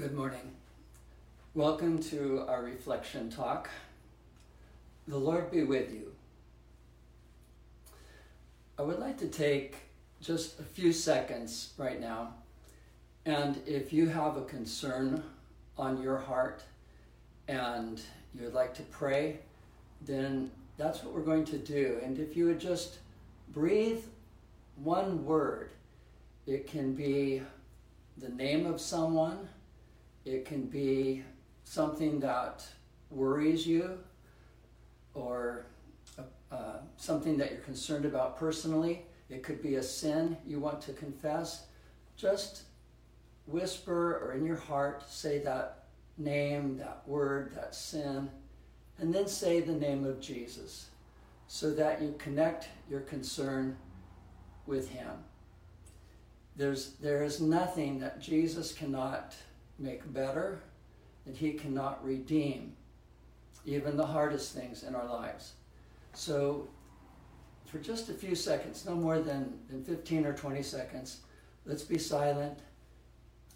Good morning. Welcome to our reflection talk. The Lord be with you. I would like to take just a few seconds right now, and if you have a concern on your heart and you would like to pray, then that's what we're going to do. And if you would just breathe one word, it can be the name of someone it can be something that worries you or uh, something that you're concerned about personally. It could be a sin you want to confess. Just whisper or in your heart say that name, that word, that sin, and then say the name of Jesus so that you connect your concern with Him. There's, there is nothing that Jesus cannot make better, that He cannot redeem even the hardest things in our lives. So, for just a few seconds, no more than, than 15 or 20 seconds, let's be silent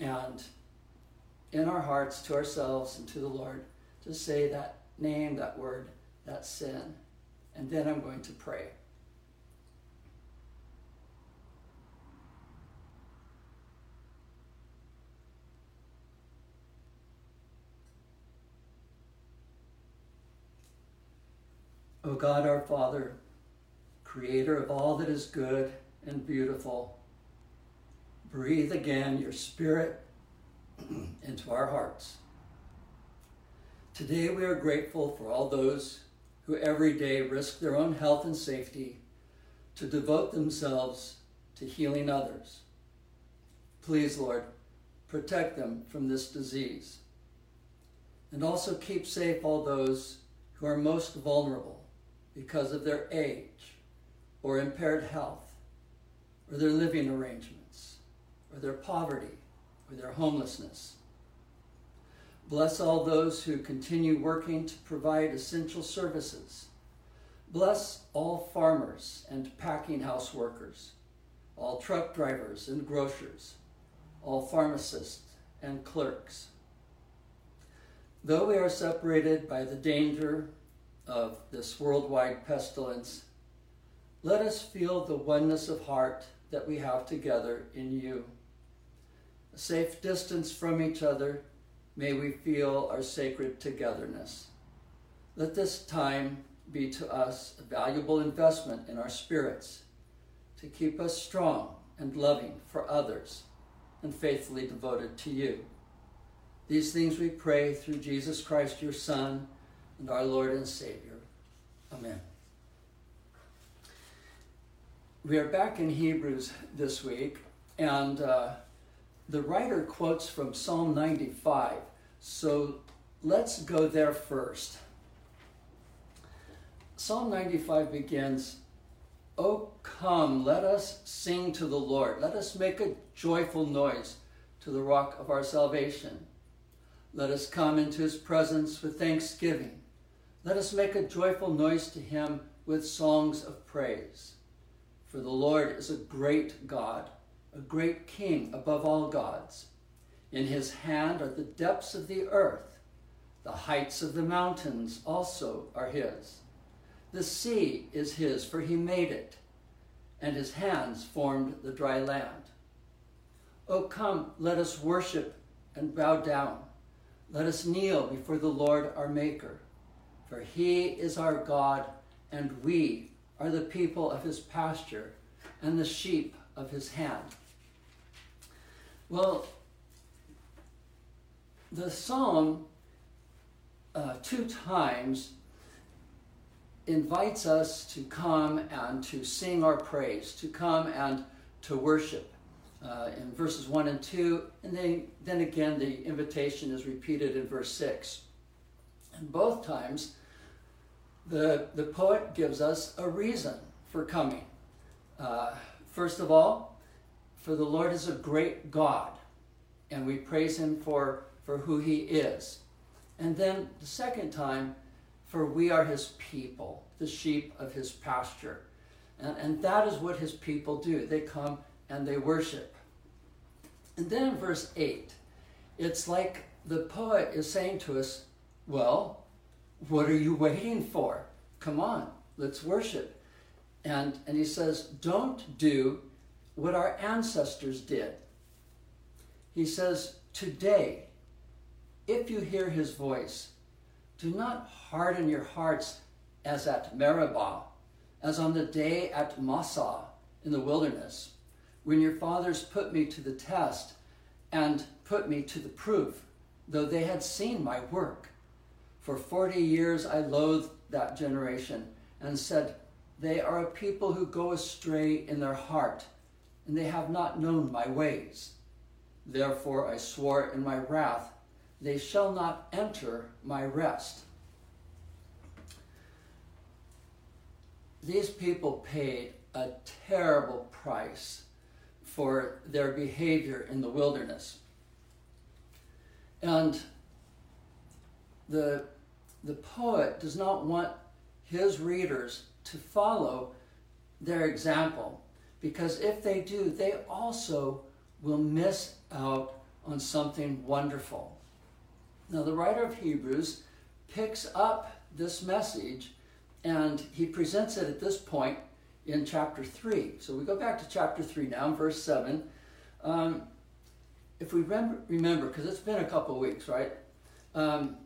and in our hearts to ourselves and to the Lord, just say that name, that word, that sin. And then I'm going to pray. O God our Father, creator of all that is good and beautiful, breathe again your Spirit into our hearts. Today we are grateful for all those who every day risk their own health and safety to devote themselves to healing others. Please, Lord, protect them from this disease. And also keep safe all those who are most vulnerable because of their age or impaired health or their living arrangements or their poverty or their homelessness. Bless all those who continue working to provide essential services. Bless all farmers and packing house workers, all truck drivers and grocers, all pharmacists and clerks. Though we are separated by the danger of this worldwide pestilence, let us feel the oneness of heart that we have together in you. A safe distance from each other, may we feel our sacred togetherness. Let this time be to us a valuable investment in our spirits to keep us strong and loving for others and faithfully devoted to you. These things we pray through Jesus Christ, your Son and our Lord and Savior. Amen. We are back in Hebrews this week, and uh, the writer quotes from Psalm 95. So let's go there first. Psalm 95 begins Oh, come, let us sing to the Lord. Let us make a joyful noise to the rock of our salvation. Let us come into his presence with thanksgiving. Let us make a joyful noise to him with songs of praise. For the Lord is a great God, a great King above all gods. In his hand are the depths of the earth. The heights of the mountains also are his. The sea is his, for he made it, and his hands formed the dry land. O come, let us worship and bow down. Let us kneel before the Lord our Maker. For he is our God, and we are the people of his pasture and the sheep of his hand. Well, the psalm uh, two times invites us to come and to sing our praise, to come and to worship. Uh, in verses 1 and 2, and then, then again the invitation is repeated in verse 6. And both times, the, the poet gives us a reason for coming. Uh, first of all, for the Lord is a great God, and we praise him for, for who he is. And then the second time, for we are his people, the sheep of his pasture. And, and that is what his people do. They come and they worship. And then in verse 8, it's like the poet is saying to us, well, what are you waiting for? Come on, let's worship. And, and he says, don't do what our ancestors did. He says, today, if you hear his voice, do not harden your hearts as at Meribah, as on the day at Massah in the wilderness, when your fathers put me to the test and put me to the proof, though they had seen my work. For forty years I loathed that generation and said, They are a people who go astray in their heart, and they have not known my ways. Therefore I swore in my wrath, They shall not enter my rest. These people paid a terrible price for their behavior in the wilderness. And the, the poet does not want his readers to follow their example because if they do, they also will miss out on something wonderful. Now, the writer of Hebrews picks up this message and he presents it at this point in chapter 3. So we go back to chapter 3 now, verse 7. Um, if we remember, because it's been a couple weeks, right? Um,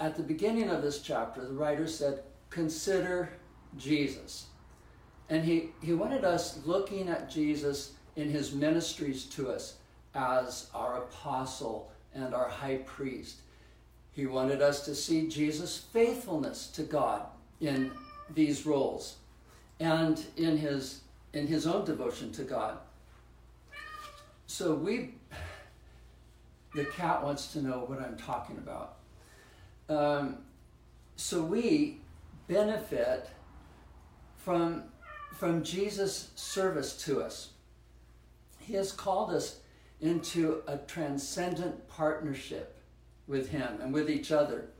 at the beginning of this chapter, the writer said, Consider Jesus. And he, he wanted us looking at Jesus in his ministries to us as our apostle and our high priest. He wanted us to see Jesus' faithfulness to God in these roles and in his in his own devotion to God. So we the cat wants to know what I'm talking about. Um, so we benefit from from Jesus' service to us. He has called us into a transcendent partnership with Him and with each other.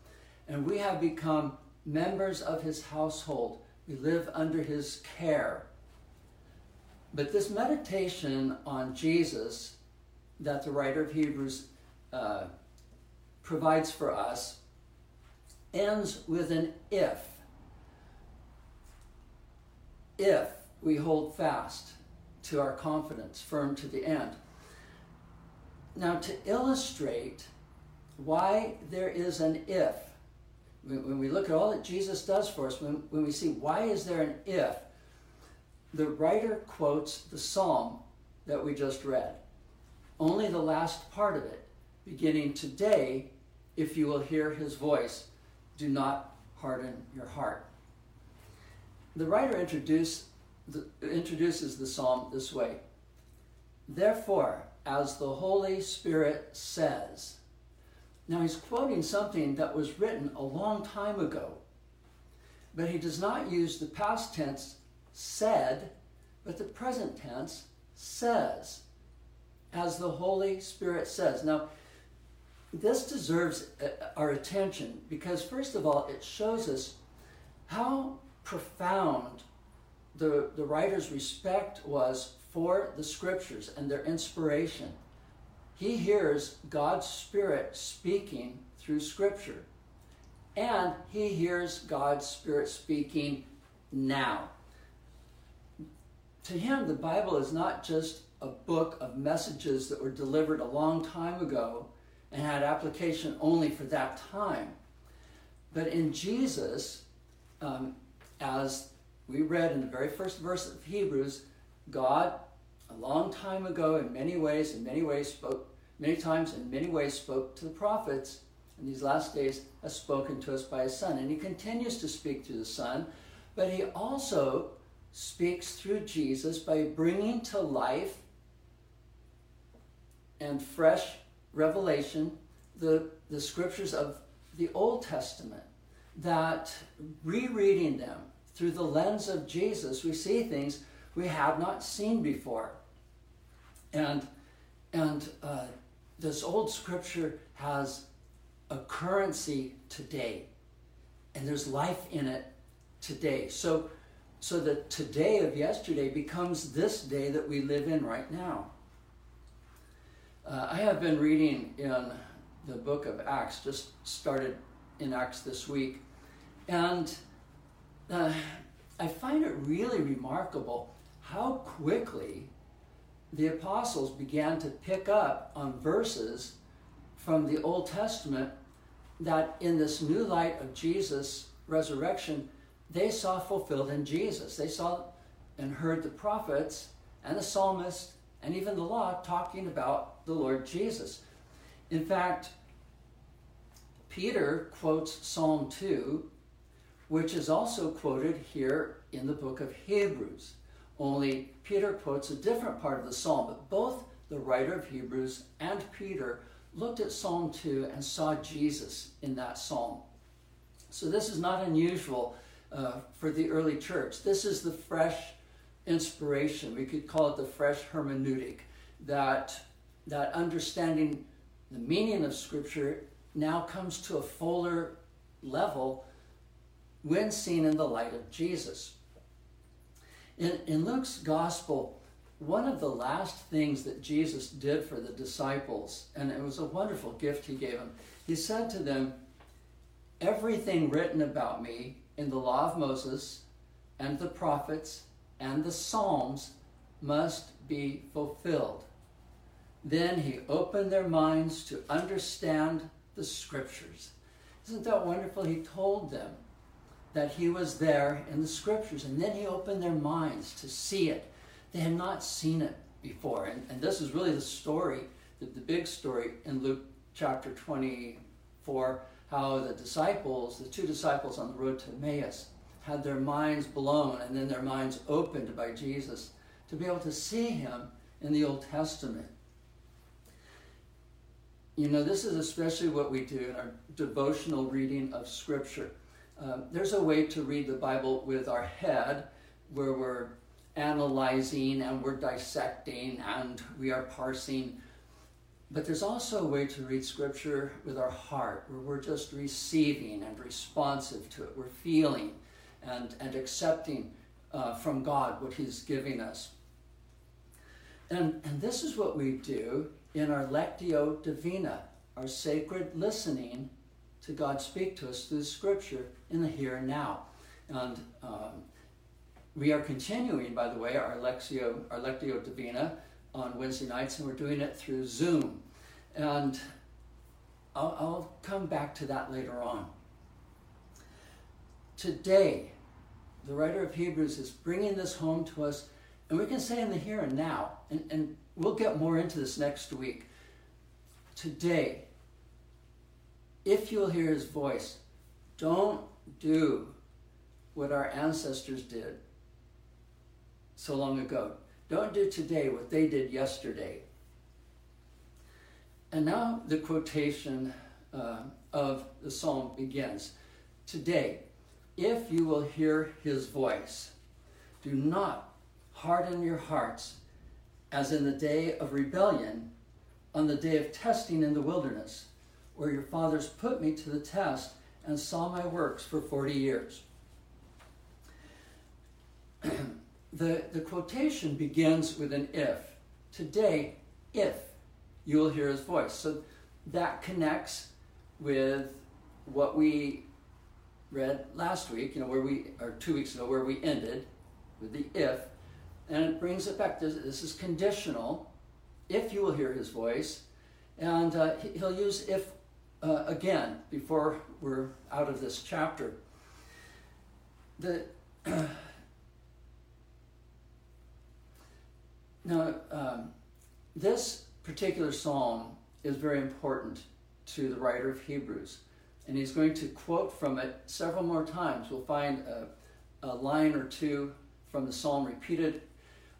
And we have become members of His household we live under his care. But this meditation on Jesus that the writer of Hebrews uh, provides for us ends with an if. If we hold fast to our confidence, firm to the end. Now, to illustrate why there is an if, when we look at all that Jesus does for us, when, we see why is there an if, the writer quotes the psalm that we just read. Only the last part of it, beginning today, if you will hear his voice, do not harden your heart. The writer introduce, the, introduces the psalm this way Therefore, as the Holy Spirit says, now he's quoting something that was written a long time ago, but he does not use the past tense said, but the present tense says, as the Holy Spirit says. Now, this deserves uh, our attention because, first of all, it shows us how profound the, the writer's respect was for the scriptures and their inspiration he hears God's Spirit speaking through Scripture. And he hears God's Spirit speaking now. To him, the Bible is not just a book of messages that were delivered a long time ago and had application only for that time. But in Jesus, um, as we read in the very first verse of Hebrews, God, a long time ago, in many ways, in many ways, spoke many times in many ways spoke to the prophets in these last days has spoken to us by his son and he continues to speak through the son but he also speaks through jesus by bringing to life and fresh revelation the, the scriptures of the old testament that rereading them through the lens of jesus we see things we have not seen before and and uh, this old scripture has a currency today, and there's life in it today. So, so the today of yesterday becomes this day that we live in right now. Uh, I have been reading in the book of Acts, just started in Acts this week, and uh, I find it really remarkable how quickly the apostles began to pick up on verses from the Old Testament that in this new light of Jesus' resurrection, they saw fulfilled in Jesus. They saw and heard the prophets and the psalmist and even the law talking about the Lord Jesus. In fact, Peter quotes Psalm 2, which is also quoted here in the book of Hebrews. Only Peter quotes a different part of the psalm, but both the writer of Hebrews and Peter looked at Psalm 2 and saw Jesus in that psalm. So this is not unusual uh, for the early church. This is the fresh inspiration. We could call it the fresh hermeneutic, that, that understanding the meaning of Scripture now comes to a fuller level when seen in the light of Jesus. In, in Luke's gospel, one of the last things that Jesus did for the disciples, and it was a wonderful gift he gave them, he said to them, Everything written about me in the law of Moses and the prophets and the Psalms must be fulfilled. Then he opened their minds to understand the scriptures. Isn't that wonderful? He told them that he was there in the scriptures, and then he opened their minds to see it. They had not seen it before. And, and this is really the story, the, the big story in Luke chapter 24, how the disciples, the two disciples on the road to Emmaus, had their minds blown and then their minds opened by Jesus to be able to see him in the Old Testament. You know, this is especially what we do in our devotional reading of Scripture. Um, there's a way to read the Bible with our head where we're analyzing and we're dissecting and we are parsing. But there's also a way to read Scripture with our heart where we're just receiving and responsive to it. We're feeling and, and accepting uh, from God what He's giving us. And, and this is what we do in our Lectio Divina, our sacred listening to God speak to us through Scripture in the here and now. And um, we are continuing, by the way, our Lectio, our Lectio Divina on Wednesday nights, and we're doing it through Zoom. And I'll, I'll come back to that later on. Today, the writer of Hebrews is bringing this home to us, and we can say in the here and now, and, and we'll get more into this next week. Today, if you'll hear his voice, don't do what our ancestors did so long ago. Don't do today what they did yesterday. And now the quotation uh, of the psalm begins Today, if you will hear his voice, do not harden your hearts as in the day of rebellion, on the day of testing in the wilderness, where your fathers put me to the test and saw my works for 40 years. the, the quotation begins with an if. Today, if you will hear his voice. So that connects with what we read last week, you know, where we, or two weeks ago, where we ended with the if, and it brings it back. This, this is conditional. If you will hear his voice, and uh, he'll use if uh, again before we're out of this chapter. The now um, this particular psalm is very important to the writer of Hebrews and he's going to quote from it several more times. We'll find a, a line or two from the psalm repeated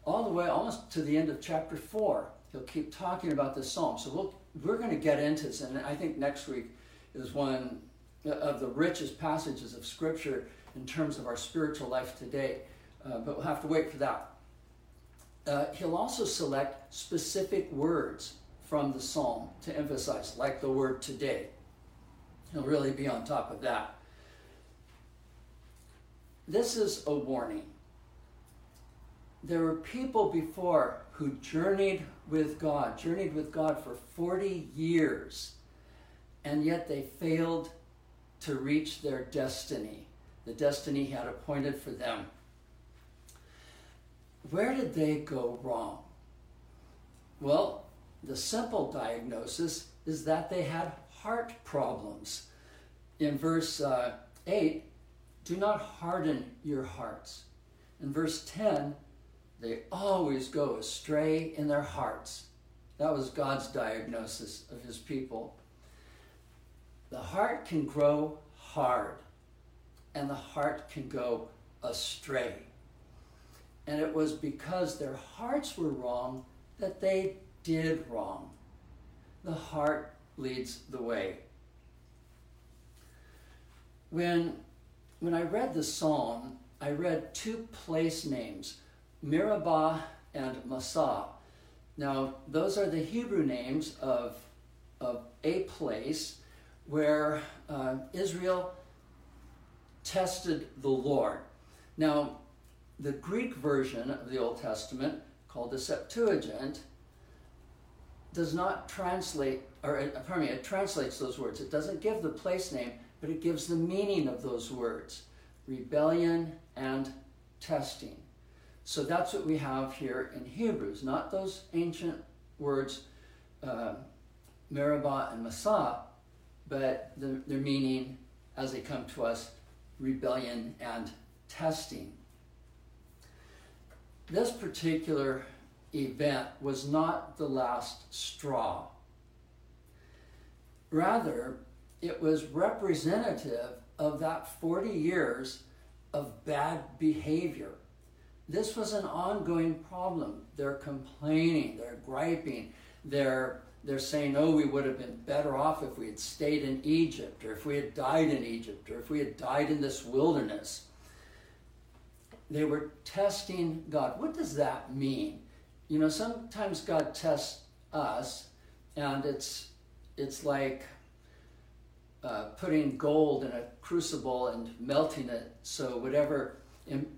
all the way almost to the end of chapter 4. He'll keep talking about this psalm. So we'll, we're going to get into this, and I think next week is one of the richest passages of Scripture in terms of our spiritual life today. Uh, but we'll have to wait for that. Uh, he'll also select specific words from the psalm to emphasize, like the word today. He'll really be on top of that. This is a warning. there were people before who journeyed with God, journeyed with God for 40 years, and yet they failed to reach their destiny, the destiny He had appointed for them. Where did they go wrong? Well, the simple diagnosis is that they had heart problems. In verse uh, 8, do not harden your hearts. In verse 10, they always go astray in their hearts. That was God's diagnosis of his people. The heart can grow hard, and the heart can go astray. And it was because their hearts were wrong that they did wrong. The heart leads the way. When, when I read the psalm, I read two place names, Meribah and Massah. Now, those are the Hebrew names of, of a place where uh, Israel tested the Lord. Now, the Greek version of the Old Testament, called the Septuagint, does not translate, or uh, pardon me, it translates those words. It doesn't give the place name, but it gives the meaning of those words rebellion and testing. So that's what we have here in Hebrews, not those ancient words, uh, Meribah and Massah, but the, their meaning as they come to us rebellion and testing. This particular event was not the last straw. Rather, it was representative of that 40 years of bad behavior. This was an ongoing problem. They're complaining, they're griping, they're, they're saying, oh, we would have been better off if we had stayed in Egypt, or if we had died in Egypt, or if we had died in this wilderness. They were testing God. What does that mean? You know, sometimes God tests us, and it's it's like uh, putting gold in a crucible and melting it so whatever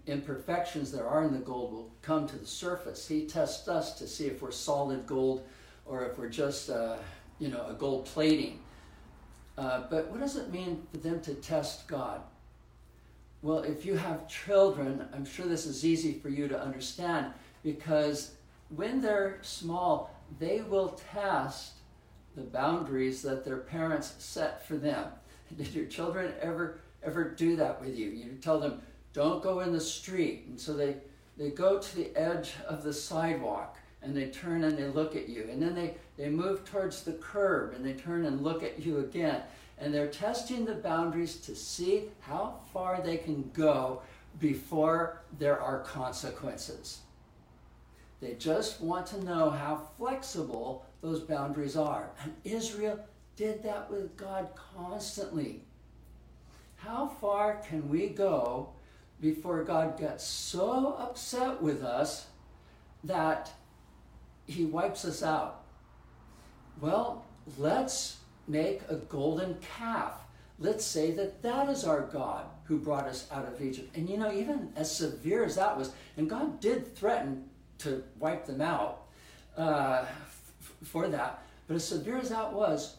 imperfections there are in the gold will come to the surface. He tests us to see if we're solid gold or if we're just, uh, you know, a gold plating. Uh, but what does it mean for them to test God? Well, if you have children, I'm sure this is easy for you to understand because when they're small, they will test the boundaries that their parents set for them. Did your children ever ever do that with you? You tell them, don't go in the street. And so they, they go to the edge of the sidewalk and they turn and they look at you. And then they, they move towards the curb and they turn and look at you again. And they're testing the boundaries to see how far they can go before there are consequences. They just want to know how flexible those boundaries are. And Israel did that with God constantly. How far can we go before God gets so upset with us that he wipes us out? Well, let's make a golden calf. Let's say that that is our God who brought us out of Egypt. And you know, even as severe as that was, and God did threaten to wipe them out uh, f- for that, but as severe as that was,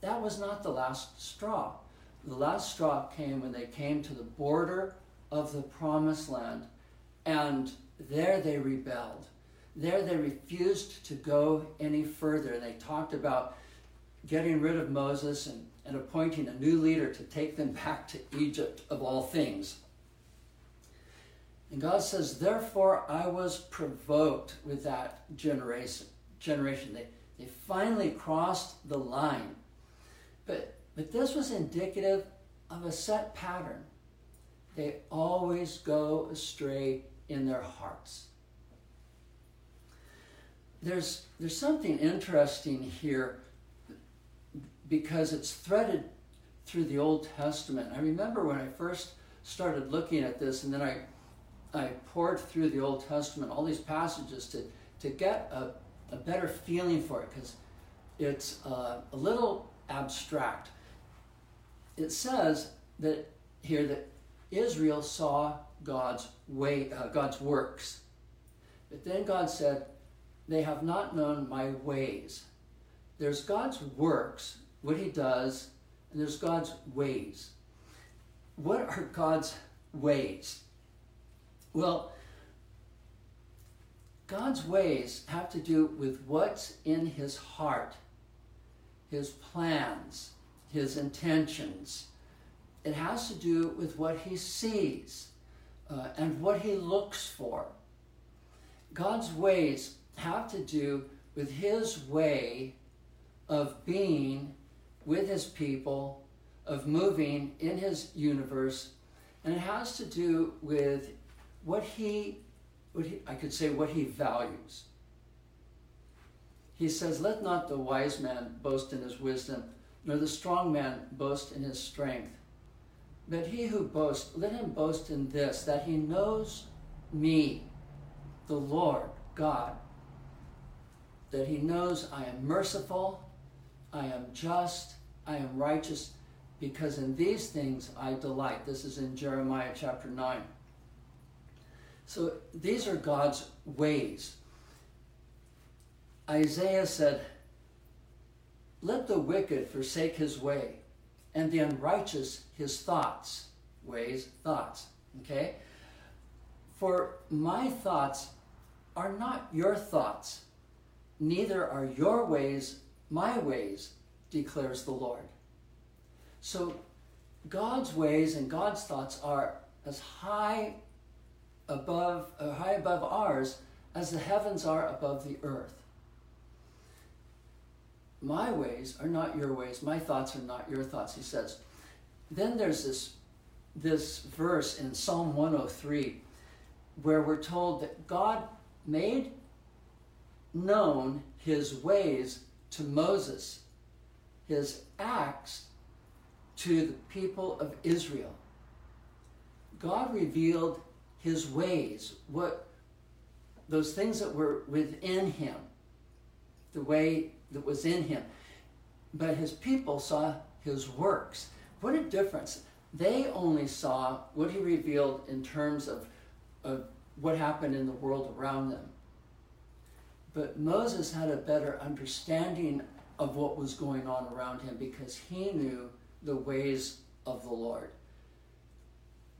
that was not the last straw. The last straw came when they came to the border of the promised land, and there they rebelled. There they refused to go any further. And They talked about getting rid of Moses and, and appointing a new leader to take them back to Egypt, of all things. And God says, Therefore I was provoked with that generation. generation. They, they finally crossed the line. But, but this was indicative of a set pattern. They always go astray in their hearts. There's, there's something interesting here because it's threaded through the Old Testament. I remember when I first started looking at this, and then I, I poured through the Old Testament, all these passages, to, to get a, a better feeling for it, because it's uh, a little abstract. It says that here that Israel saw God's way, uh, God's works. But then God said, They have not known my ways. There's God's works, what he does, and there's God's ways. What are God's ways? Well, God's ways have to do with what's in his heart, his plans, his intentions. It has to do with what he sees uh, and what he looks for. God's ways have to do with his way of being with his people, of moving in his universe, and it has to do with what he, what he I could say, what he values. He says, Let not the wise man boast in his wisdom, nor the strong man boast in his strength. But he who boasts, let him boast in this, that he knows me, the Lord God, that he knows I am merciful, I am just, I am righteous, because in these things I delight. This is in Jeremiah chapter 9. So these are God's ways. Isaiah said, Let the wicked forsake his way, and the unrighteous his thoughts. Ways, thoughts. Okay? For my thoughts are not your thoughts, neither are your ways my ways, declares the Lord. So God's ways and God's thoughts are as high above, uh, high above ours as the heavens are above the earth. My ways are not your ways, my thoughts are not your thoughts, he says. Then there's this, this verse in Psalm 103 where we're told that God made known his ways to Moses, his acts to the people of Israel. God revealed his ways, what those things that were within him, the way that was in him. But his people saw his works. What a difference. They only saw what he revealed in terms of, of what happened in the world around them. But Moses had a better understanding of what was going on around him because he knew the ways of the Lord.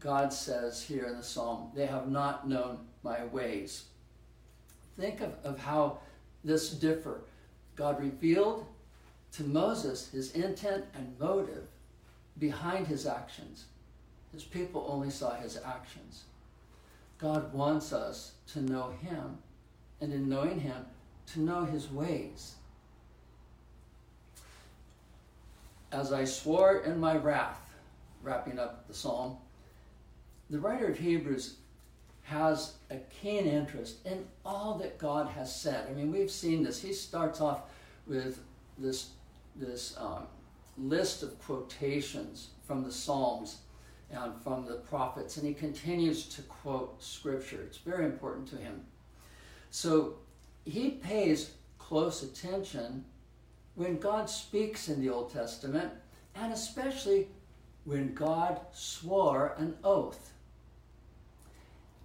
God says here in the psalm, they have not known my ways. Think of, of how this differ. God revealed to Moses his intent and motive behind his actions. His people only saw his actions. God wants us to know him, and in knowing him, to know his ways. As I swore in my wrath, wrapping up the psalm, the writer of Hebrews has a keen interest in all that God has said. I mean, we've seen this. He starts off with this, this um, list of quotations from the Psalms and from the prophets, and he continues to quote scripture. It's very important to him. So he pays close attention when God speaks in the Old Testament, and especially when God swore an oath.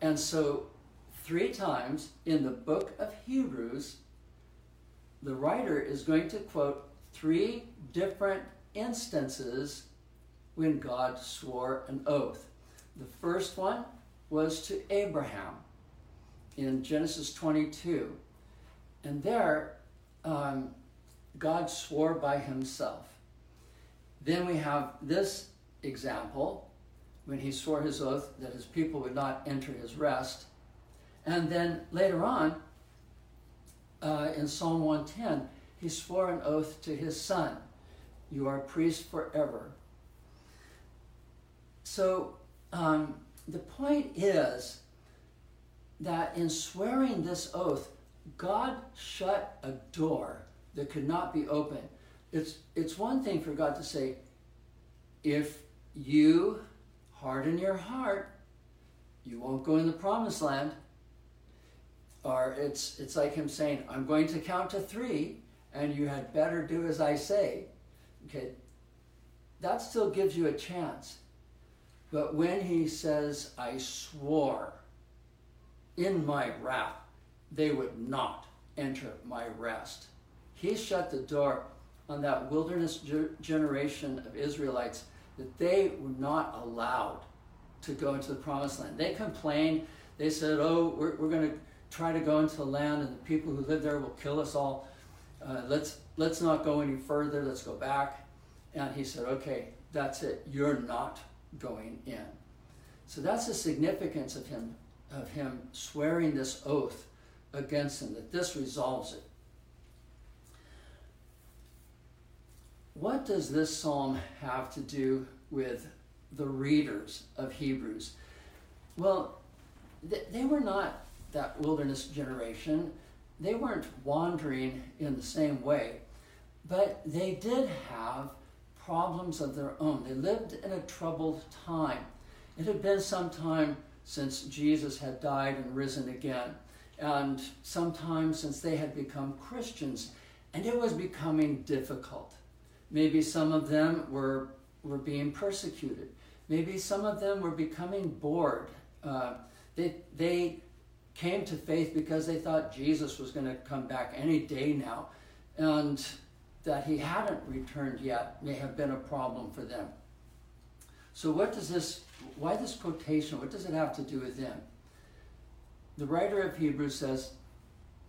And so, three times in the book of Hebrews, the writer is going to quote three different instances when God swore an oath. The first one was to Abraham in Genesis 22. And there, um, God swore by himself. Then we have this example when he swore his oath that his people would not enter his rest. And then later on, uh, in Psalm 110, he swore an oath to his son You are a priest forever. So um, the point is that in swearing this oath, God shut a door that could not be opened. It's, it's one thing for God to say, if you harden your heart, you won't go in the promised land. Or it's, it's like him saying, I'm going to count to three, and you had better do as I say. Okay, that still gives you a chance. But when he says, I swore in my wrath, they would not enter my rest. He shut the door on that wilderness generation of Israelites that they were not allowed to go into the promised land. They complained. They said, Oh, we're, we're going to try to go into the land, and the people who live there will kill us all. Uh, let's, let's not go any further. Let's go back. And he said, Okay, that's it. You're not going in. So that's the significance of him, of him swearing this oath against them, that this resolves it. What does this psalm have to do with the readers of Hebrews? Well, they were not that wilderness generation. They weren't wandering in the same way, but they did have problems of their own. They lived in a troubled time. It had been some time since Jesus had died and risen again, and some time since they had become Christians, and it was becoming difficult. Maybe some of them were, were being persecuted. Maybe some of them were becoming bored. Uh, they, they came to faith because they thought Jesus was going to come back any day now. And that he hadn't returned yet may have been a problem for them. So, what does this, why this quotation, what does it have to do with them? The writer of Hebrews says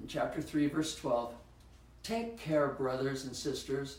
in chapter 3, verse 12, Take care, brothers and sisters,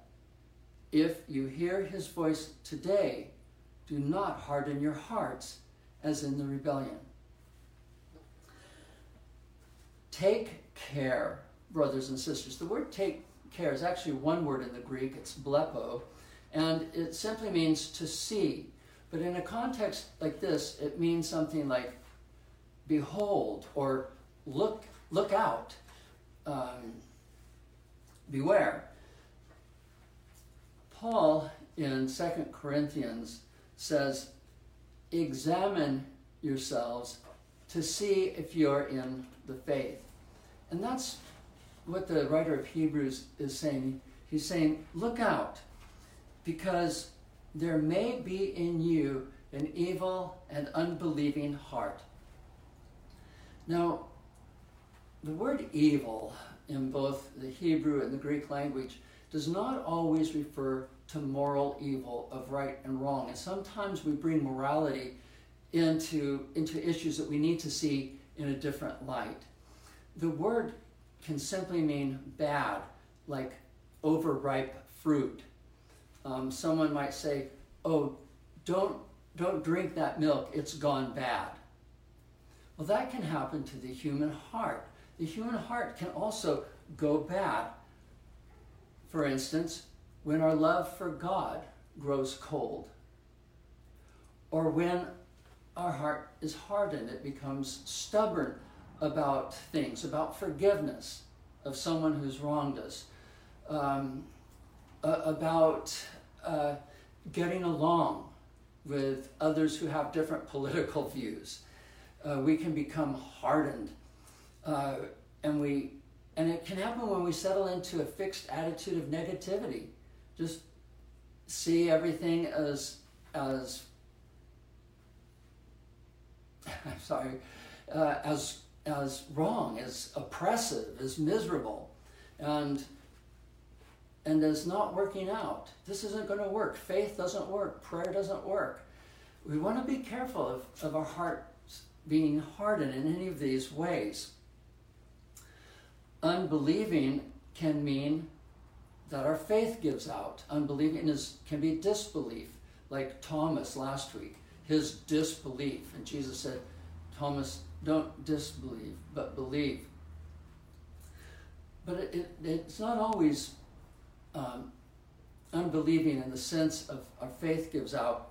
if you hear his voice today, do not harden your hearts as in the rebellion. Take care, brothers and sisters. The word take care is actually one word in the Greek, it's blepo, and it simply means to see. But in a context like this, it means something like behold or look, look out, um, beware. Paul in Second Corinthians says, examine yourselves to see if you're in the faith. And that's what the writer of Hebrews is saying. He's saying, look out because there may be in you an evil and unbelieving heart. Now, the word evil in both the Hebrew and the Greek language does not always refer to moral evil of right and wrong. And sometimes we bring morality into, into issues that we need to see in a different light. The word can simply mean bad, like overripe fruit um, someone might say, "Oh, don't don't drink that milk; it's gone bad." Well, that can happen to the human heart. The human heart can also go bad. For instance, when our love for God grows cold, or when our heart is hardened, it becomes stubborn about things, about forgiveness of someone who's wronged us. Um, uh, about uh, getting along with others who have different political views. Uh, we can become hardened, uh, and we and it can happen when we settle into a fixed attitude of negativity. Just see everything as as I'm sorry, uh, as as wrong, as oppressive, as miserable, and and is not working out. This isn't going to work. Faith doesn't work. Prayer doesn't work. We want to be careful of, of our hearts being hardened in any of these ways. Unbelieving can mean that our faith gives out. Unbelieving is, can be disbelief, like Thomas last week, his disbelief. And Jesus said, Thomas, don't disbelieve, but believe. But it, it, it's not always um, unbelieving in the sense of our faith gives out,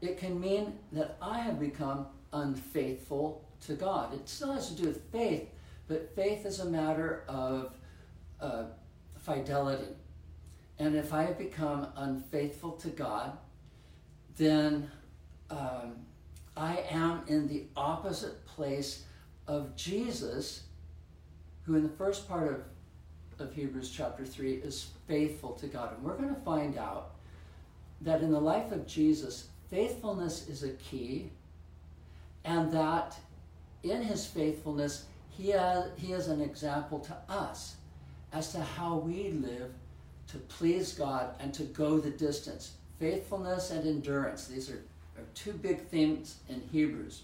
it can mean that I have become unfaithful to God. It still has to do with faith, but faith is a matter of uh, fidelity. And if I have become unfaithful to God, then um, I am in the opposite place of Jesus, who in the first part of, of Hebrews chapter 3 is faithful to God. And we're going to find out that in the life of Jesus, faithfulness is a key, and that in his faithfulness, he, has, he is an example to us as to how we live to please God and to go the distance. Faithfulness and endurance, these are, are two big themes in Hebrews.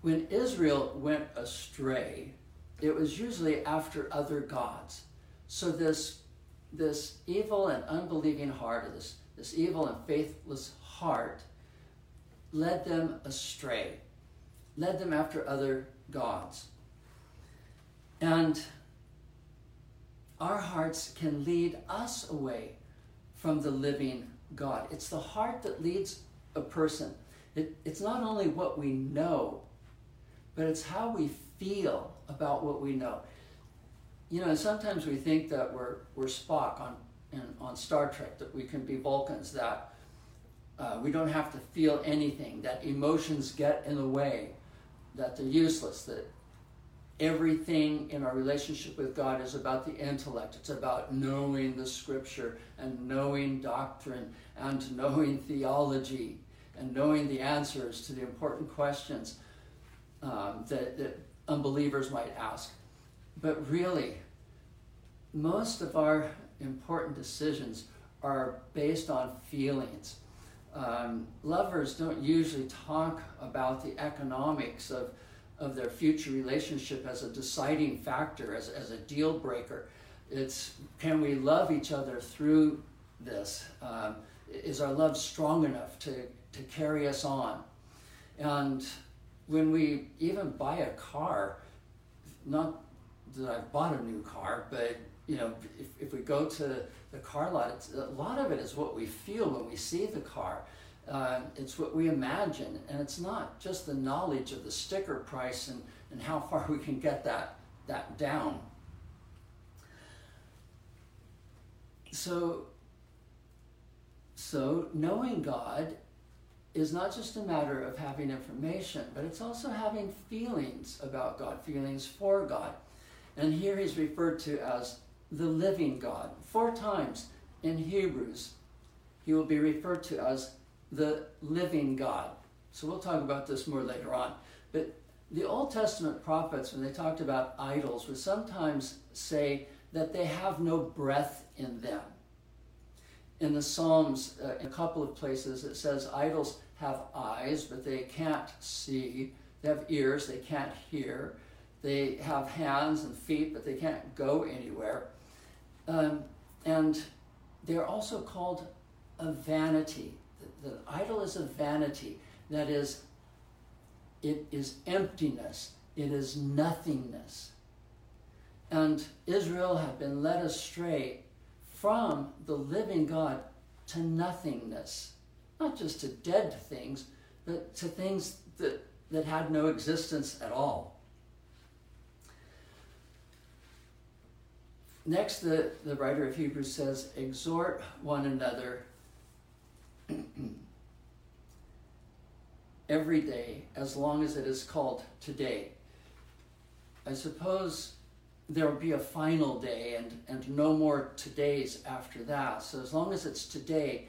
When Israel went astray, it was usually after other gods. So this, this evil and unbelieving heart, or this, this evil and faithless heart, led them astray, led them after other gods. And our hearts can lead us away from the living God. It's the heart that leads a person. It, it's not only what we know, but it's how we feel about what we know. You know, sometimes we think that we're, we're Spock on, in, on Star Trek, that we can be Vulcans, that uh, we don't have to feel anything, that emotions get in the way, that they're useless, that everything in our relationship with God is about the intellect. It's about knowing the scripture and knowing doctrine and knowing theology and knowing the answers to the important questions um, that, that unbelievers might ask. But really, most of our important decisions are based on feelings. Um, lovers don't usually talk about the economics of of their future relationship as a deciding factor, as, as a deal breaker. It's can we love each other through this? Um, is our love strong enough to, to carry us on? And when we even buy a car, not that I've bought a new car, but you know, if, if we go to the car lot, a lot of it is what we feel when we see the car. Uh, it's what we imagine, and it's not just the knowledge of the sticker price and, and how far we can get that, that down. So, so knowing God is not just a matter of having information, but it's also having feelings about God, feelings for God. And here he's referred to as the living God. Four times in Hebrews, he will be referred to as the living God. So we'll talk about this more later on. But the Old Testament prophets, when they talked about idols, would sometimes say that they have no breath in them. In the Psalms, uh, in a couple of places, it says idols have eyes, but they can't see. They have ears, they can't hear. They have hands and feet, but they can't go anywhere. Um, and they're also called a vanity the idol is a vanity. That is, it is emptiness. It is nothingness. And Israel had been led astray from the living God to nothingness. Not just to dead things, but to things that, that had no existence at all. Next, the, the writer of Hebrews says, Exhort one another every day as long as it is called today. I suppose there will be a final day and, and no more todays after that. So as long as it's today,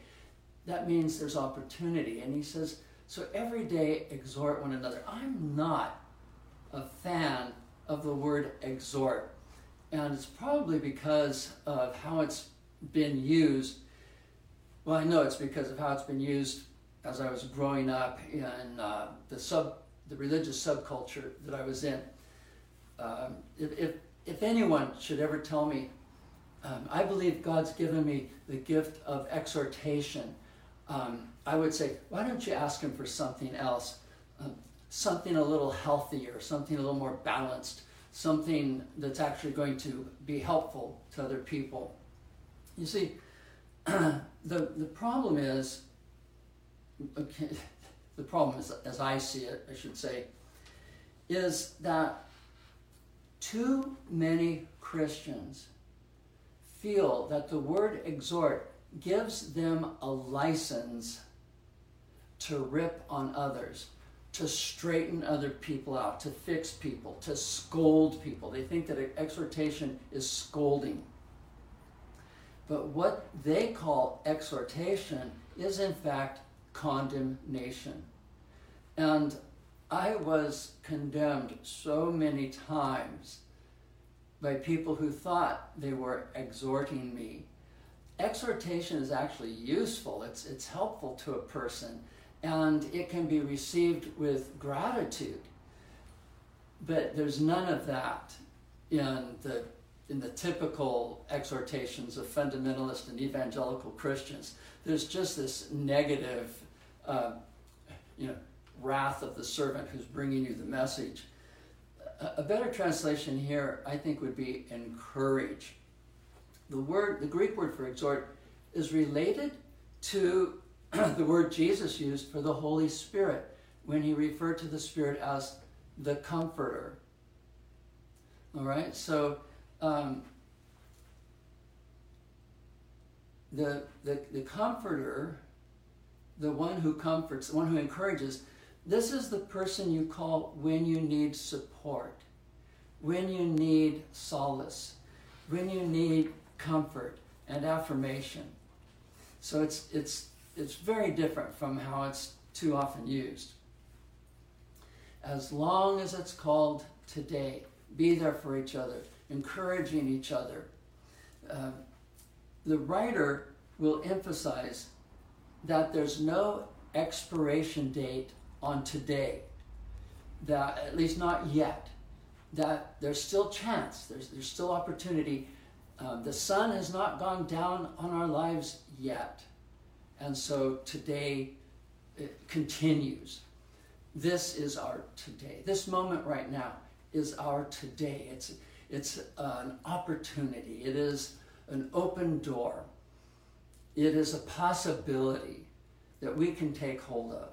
that means there's opportunity. And he says, so every day exhort one another. I'm not a fan of the word exhort. And it's probably because of how it's been used well, I know it's because of how it's been used as I was growing up in uh, the sub, the religious subculture that I was in. Um, if, if, if anyone should ever tell me, um, I believe God's given me the gift of exhortation, um, I would say, why don't you ask Him for something else? Um, something a little healthier, something a little more balanced, something that's actually going to be helpful to other people. You see, the, the problem is, okay, the problem is, as I see it, I should say, is that too many Christians feel that the word exhort gives them a license to rip on others, to straighten other people out, to fix people, to scold people. They think that exhortation is scolding. But what they call exhortation is, in fact, condemnation. And I was condemned so many times by people who thought they were exhorting me. Exhortation is actually useful, it's, it's helpful to a person, and it can be received with gratitude. But there's none of that in the, in the typical exhortations of fundamentalist and evangelical Christians. There's just this negative, uh, you know, wrath of the servant who's bringing you the message. A better translation here, I think, would be encourage. The word, the Greek word for exhort, is related to the word Jesus used for the Holy Spirit when he referred to the Spirit as the Comforter. All right, so um, the, the the Comforter, the one who comforts, the one who encourages, this is the person you call when you need support, when you need solace, when you need comfort and affirmation. So it's, it's, it's very different from how it's too often used. As long as it's called today, be there for each other, encouraging each other. Uh, the writer will emphasize that there's no expiration date on today, that at least not yet, that there's still chance, there's, there's still opportunity. Um, the sun has not gone down on our lives yet. And so today it continues. This is our today. This moment right now is our today. It's, it's an opportunity, it is an open door, it is a possibility that we can take hold of.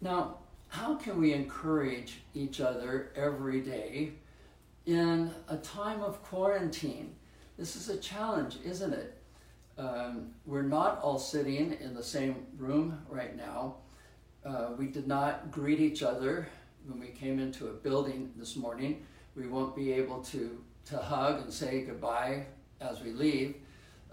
Now, how can we encourage each other every day in a time of quarantine? This is a challenge, isn't it? Um, we're not all sitting in the same room right now. Uh, we did not greet each other when we came into a building this morning. We won't be able to, to hug and say goodbye as we leave.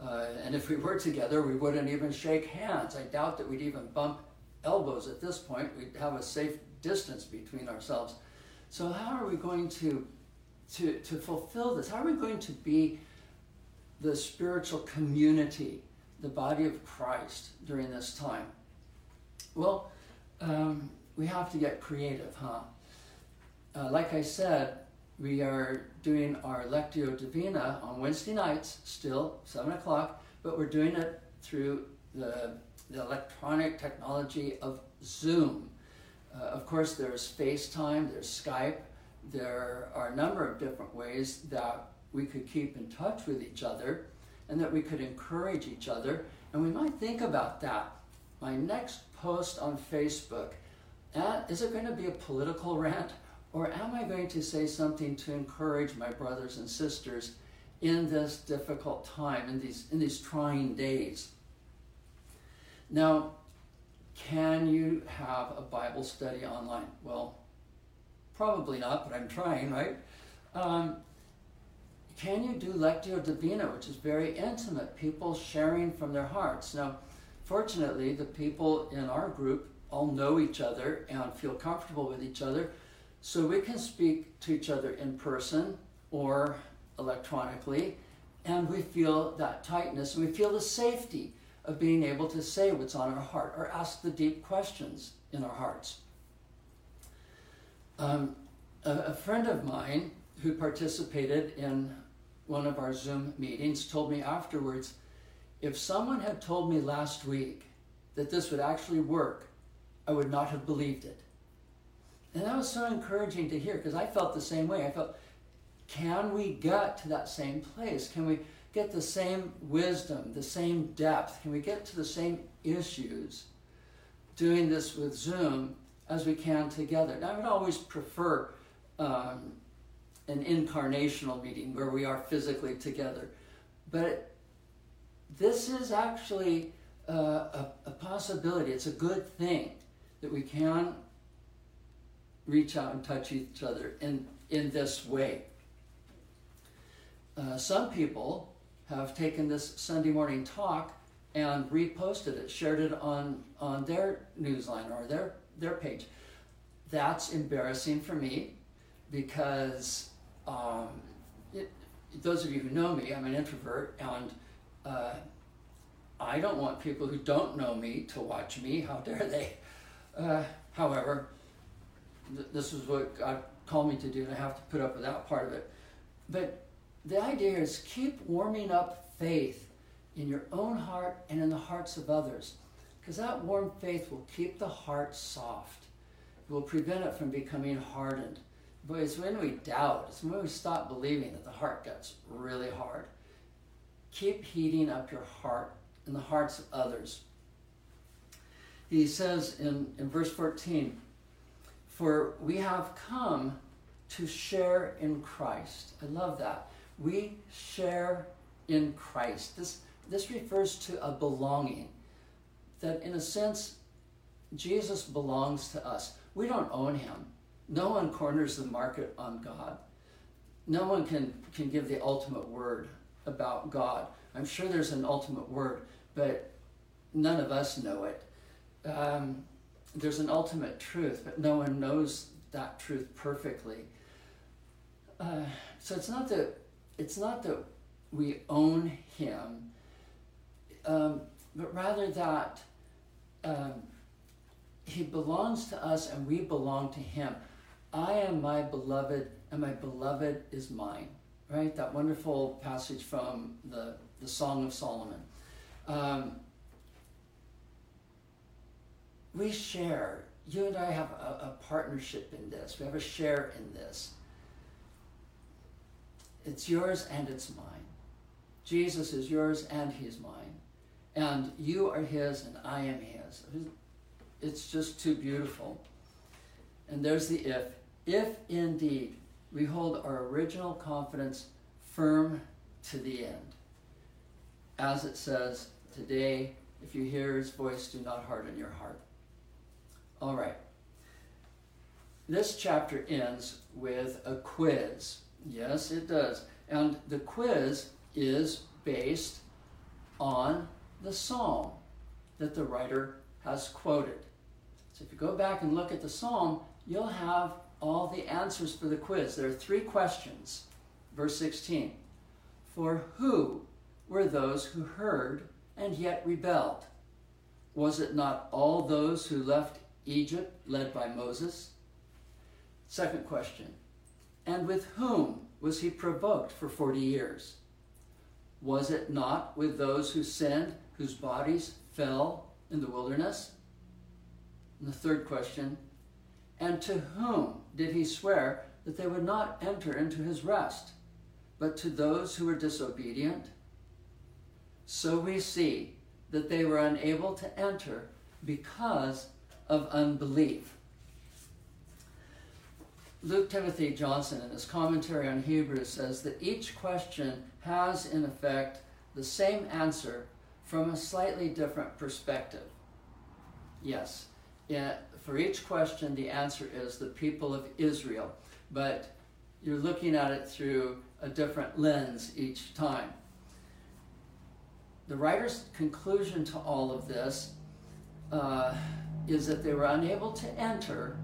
Uh, and if we were together, we wouldn't even shake hands. I doubt that we'd even bump elbows at this point. We'd have a safe distance between ourselves. So how are we going to, to, to fulfill this? How are we going to be the spiritual community, the body of Christ during this time? Well, um, we have to get creative, huh? Uh, like I said, we are doing our Lectio Divina on Wednesday nights, still 7 o'clock, but we're doing it through the the electronic technology of Zoom. Uh, of course, there's FaceTime, there's Skype, there are a number of different ways that we could keep in touch with each other and that we could encourage each other. And we might think about that. My next post on Facebook, uh, is it going to be a political rant or am I going to say something to encourage my brothers and sisters in this difficult time, in these, in these trying days? Now, can you have a Bible study online? Well, probably not, but I'm trying, right? Um, can you do Lectio Divina, which is very intimate, people sharing from their hearts? Now, fortunately, the people in our group all know each other and feel comfortable with each other, so we can speak to each other in person or electronically, and we feel that tightness and we feel the safety of being able to say what's on our heart or ask the deep questions in our hearts. Um, a, a friend of mine who participated in one of our Zoom meetings told me afterwards if someone had told me last week that this would actually work, I would not have believed it. And that was so encouraging to hear because I felt the same way. I felt, can we get to that same place? Can we get the same wisdom, the same depth? Can we get to the same issues doing this with Zoom as we can together? Now, I would always prefer um, an incarnational meeting where we are physically together. But this is actually uh, a, a possibility. It's a good thing that we can reach out and touch each other in, in this way. Uh, some people have taken this Sunday morning talk and reposted it, shared it on, on their newsline or their, their page. That's embarrassing for me because um, it, those of you who know me, I'm an introvert and uh, I don't want people who don't know me to watch me. How dare they? Uh, however, th- this is what God called me to do, and I have to put up with that part of it. But the idea is keep warming up faith in your own heart and in the hearts of others, because that warm faith will keep the heart soft. It will prevent it from becoming hardened. But it's when we doubt, it's when we stop believing that the heart gets really hard. Keep heating up your heart in the hearts of others. He says in, in verse 14, For we have come to share in Christ. I love that. We share in Christ. This, this refers to a belonging. That in a sense, Jesus belongs to us. We don't own him. No one corners the market on God. No one can, can give the ultimate word about God. I'm sure there's an ultimate word, but none of us know it. Um, there's an ultimate truth, but no one knows that truth perfectly. Uh, so it's not that it's not that we own Him, um, but rather that um, He belongs to us and we belong to Him. I am my beloved, and my beloved is mine. Right? That wonderful passage from the, the Song of Solomon. Um, we share. You and I have a, a partnership in this. We have a share in this. It's yours and it's mine. Jesus is yours and he's mine. And you are his and I am his. It's just too beautiful. And there's the if. If indeed we hold our original confidence firm to the end. As it says, today, if you hear his voice, do not harden your heart. All right. This chapter ends with a quiz. Yes, it does. And the quiz is based on the psalm that the writer has quoted. So if you go back and look at the psalm, you'll have all the answers for the quiz. There are three questions. Verse 16 For who were those who heard and yet rebelled? Was it not all those who left Egypt led by Moses? Second question And with whom was he provoked for 40 years? Was it not with those who sinned, whose bodies fell in the wilderness? And the third question And to whom did he swear that they would not enter into his rest, but to those who were disobedient? So we see that they were unable to enter because of unbelief. Luke Timothy Johnson, in his commentary on Hebrews, says that each question has, in effect, the same answer from a slightly different perspective. Yes, for each question, the answer is the people of Israel, but you're looking at it through a different lens each time. The writer's conclusion to all of this uh, is that they were unable to enter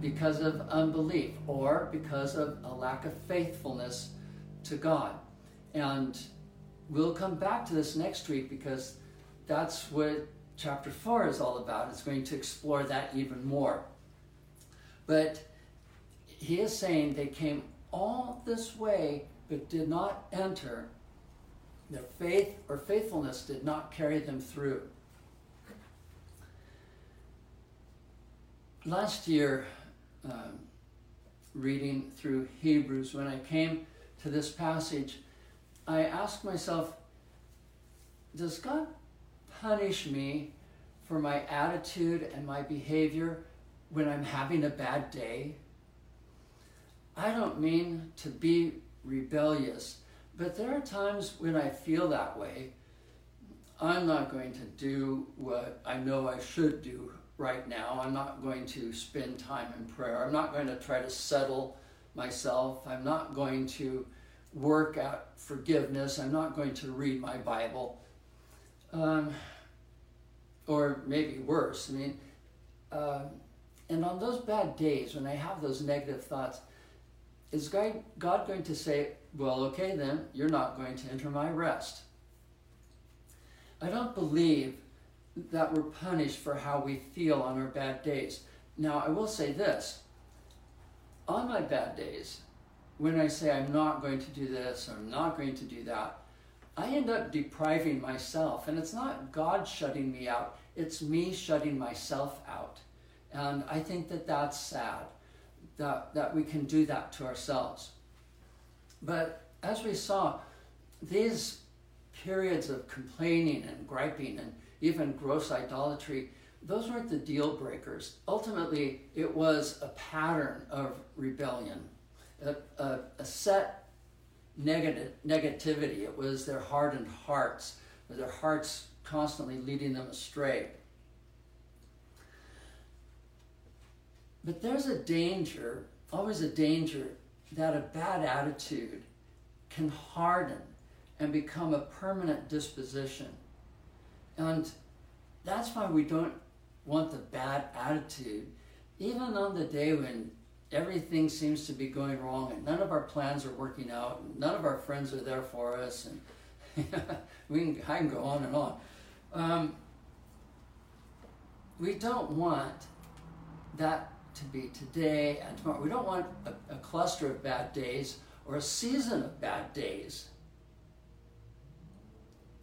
because of unbelief or because of a lack of faithfulness to God. And we'll come back to this next week because that's what chapter 4 is all about. It's going to explore that even more. But he is saying they came all this way but did not enter. Their faith or faithfulness did not carry them through. Last year, um, reading through Hebrews, when I came to this passage, I asked myself, does God punish me for my attitude and my behavior when I'm having a bad day? I don't mean to be rebellious, but there are times when I feel that way. I'm not going to do what I know I should do right now. I'm not going to spend time in prayer. I'm not going to try to settle myself. I'm not going to work out forgiveness. I'm not going to read my Bible. Um, or maybe worse. I mean, uh, and on those bad days when I have those negative thoughts, is God, God going to say, well, okay, then you're not going to enter my rest? I don't believe that we're punished for how we feel on our bad days. Now, I will say this on my bad days, when I say I'm not going to do this or I'm not going to do that, I end up depriving myself. And it's not God shutting me out, it's me shutting myself out. And I think that that's sad that, that we can do that to ourselves. But as we saw, these periods of complaining and griping and even gross idolatry, those weren't the deal breakers. Ultimately, it was a pattern of rebellion, a, a, a set negative, negativity. It was their hardened hearts, their hearts constantly leading them astray. But there's a danger, always a danger, that a bad attitude can harden and become a permanent disposition. And that's why we don't want the bad attitude, even on the day when everything seems to be going wrong and none of our plans are working out, and none of our friends are there for us, and we can, I can go on and on. Um, we don't want that to be today and tomorrow. We don't want a, a cluster of bad days or a season of bad days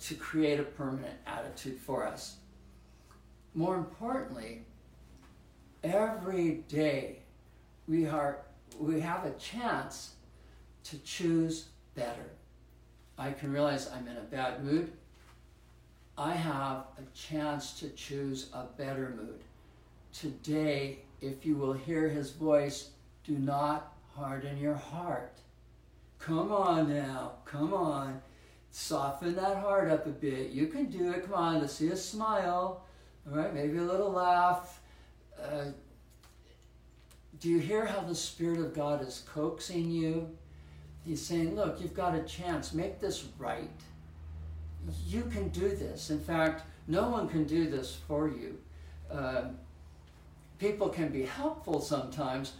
to create a permanent attitude for us. More importantly, every day we are we have a chance to choose better. I can realize I'm in a bad mood. I have a chance to choose a better mood. Today if you will hear his voice, do not harden your heart. Come on now, come on. Soften that heart up a bit. You can do it. Come on, let's see a smile. All right, maybe a little laugh. Uh, do you hear how the Spirit of God is coaxing you? He's saying, Look, you've got a chance. Make this right. You can do this. In fact, no one can do this for you. Uh, people can be helpful sometimes.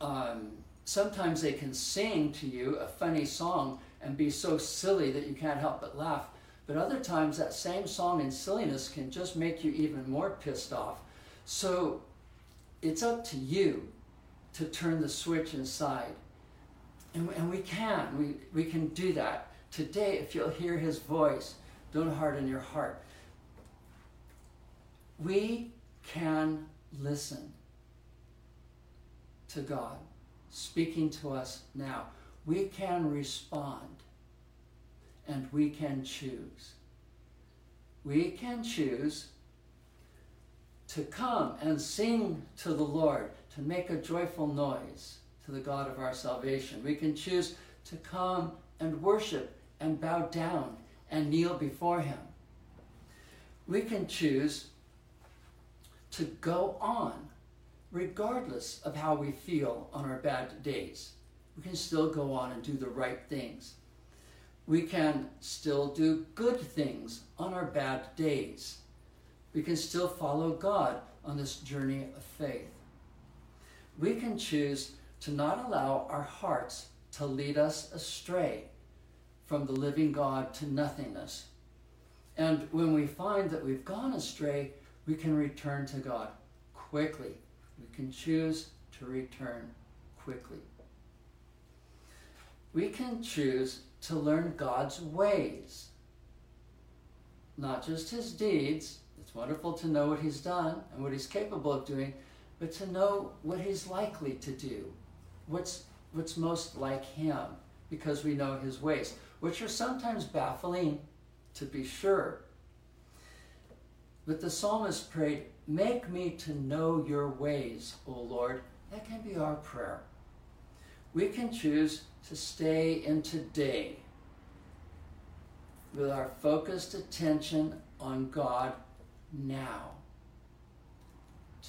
Um, sometimes they can sing to you a funny song and be so silly that you can't help but laugh. But other times, that same song and silliness can just make you even more pissed off. So it's up to you to turn the switch inside. And, and we can. We, we can do that. Today, if you'll hear his voice, don't harden your heart. We can listen to God speaking to us now. We can respond and we can choose. We can choose to come and sing to the Lord, to make a joyful noise to the God of our salvation. We can choose to come and worship and bow down and kneel before Him. We can choose to go on regardless of how we feel on our bad days. We can still go on and do the right things. We can still do good things on our bad days. We can still follow God on this journey of faith. We can choose to not allow our hearts to lead us astray from the living God to nothingness. And when we find that we've gone astray, we can return to God quickly. We can choose to return quickly. We can choose to learn God's ways, not just his deeds. It's wonderful to know what he's done and what he's capable of doing, but to know what he's likely to do, what's, what's most like him, because we know his ways, which are sometimes baffling, to be sure, but the psalmist prayed, Make me to know your ways, O Lord. That can be our prayer. We can choose to stay in today with our focused attention on God now.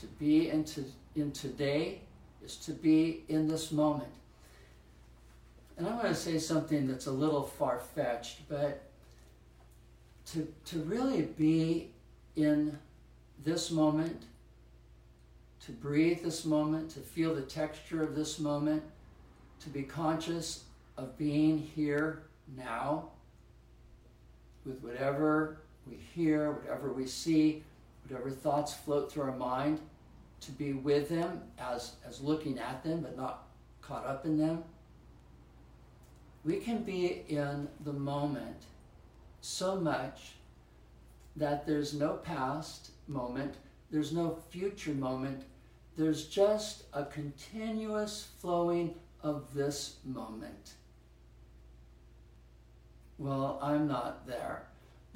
To be in, to, in today is to be in this moment. And I'm going to say something that's a little far fetched, but to, to really be in this moment, to breathe this moment, to feel the texture of this moment, to be conscious of being here now with whatever we hear, whatever we see, whatever thoughts float through our mind, to be with them as, as looking at them but not caught up in them. We can be in the moment so much that there's no past moment, there's no future moment, there's just a continuous flowing of this moment. Well, I'm not there,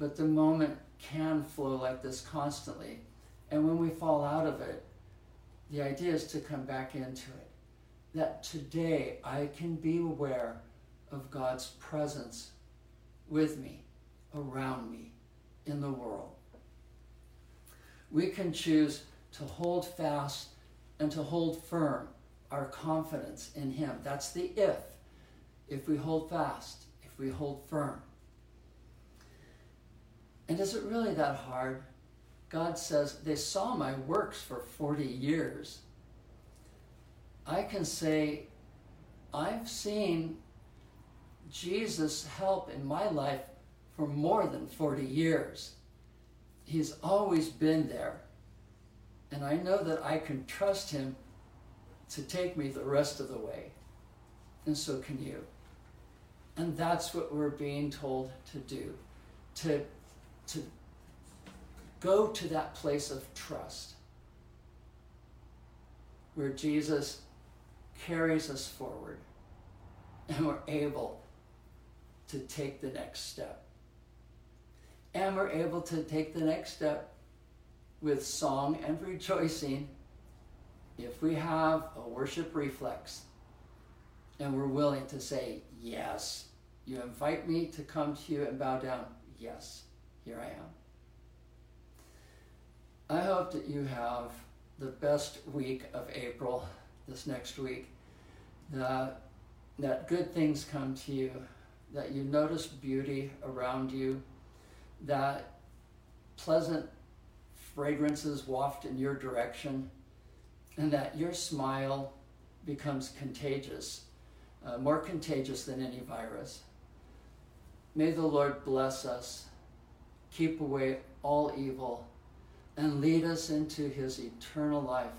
but the moment can flow like this constantly. And when we fall out of it, the idea is to come back into it. That today I can be aware of God's presence with me, around me, in the world. We can choose to hold fast and to hold firm our confidence in Him. That's the if. If we hold fast, if we hold firm. And is it really that hard? God says, They saw my works for 40 years. I can say, I've seen Jesus help in my life for more than 40 years. He's always been there. And I know that I can trust Him to take me the rest of the way. And so can you. And that's what we're being told to do to, to go to that place of trust where Jesus carries us forward and we're able to take the next step. And we're able to take the next step with song and rejoicing if we have a worship reflex and we're willing to say, Yes, you invite me to come to you and bow down. Yes, here I am. I hope that you have the best week of April this next week. That, that good things come to you, that you notice beauty around you, that pleasant fragrances waft in your direction, and that your smile becomes contagious, uh, more contagious than any virus. May the Lord bless us, keep away all evil, and lead us into his eternal life.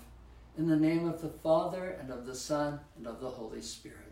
In the name of the Father, and of the Son, and of the Holy Spirit.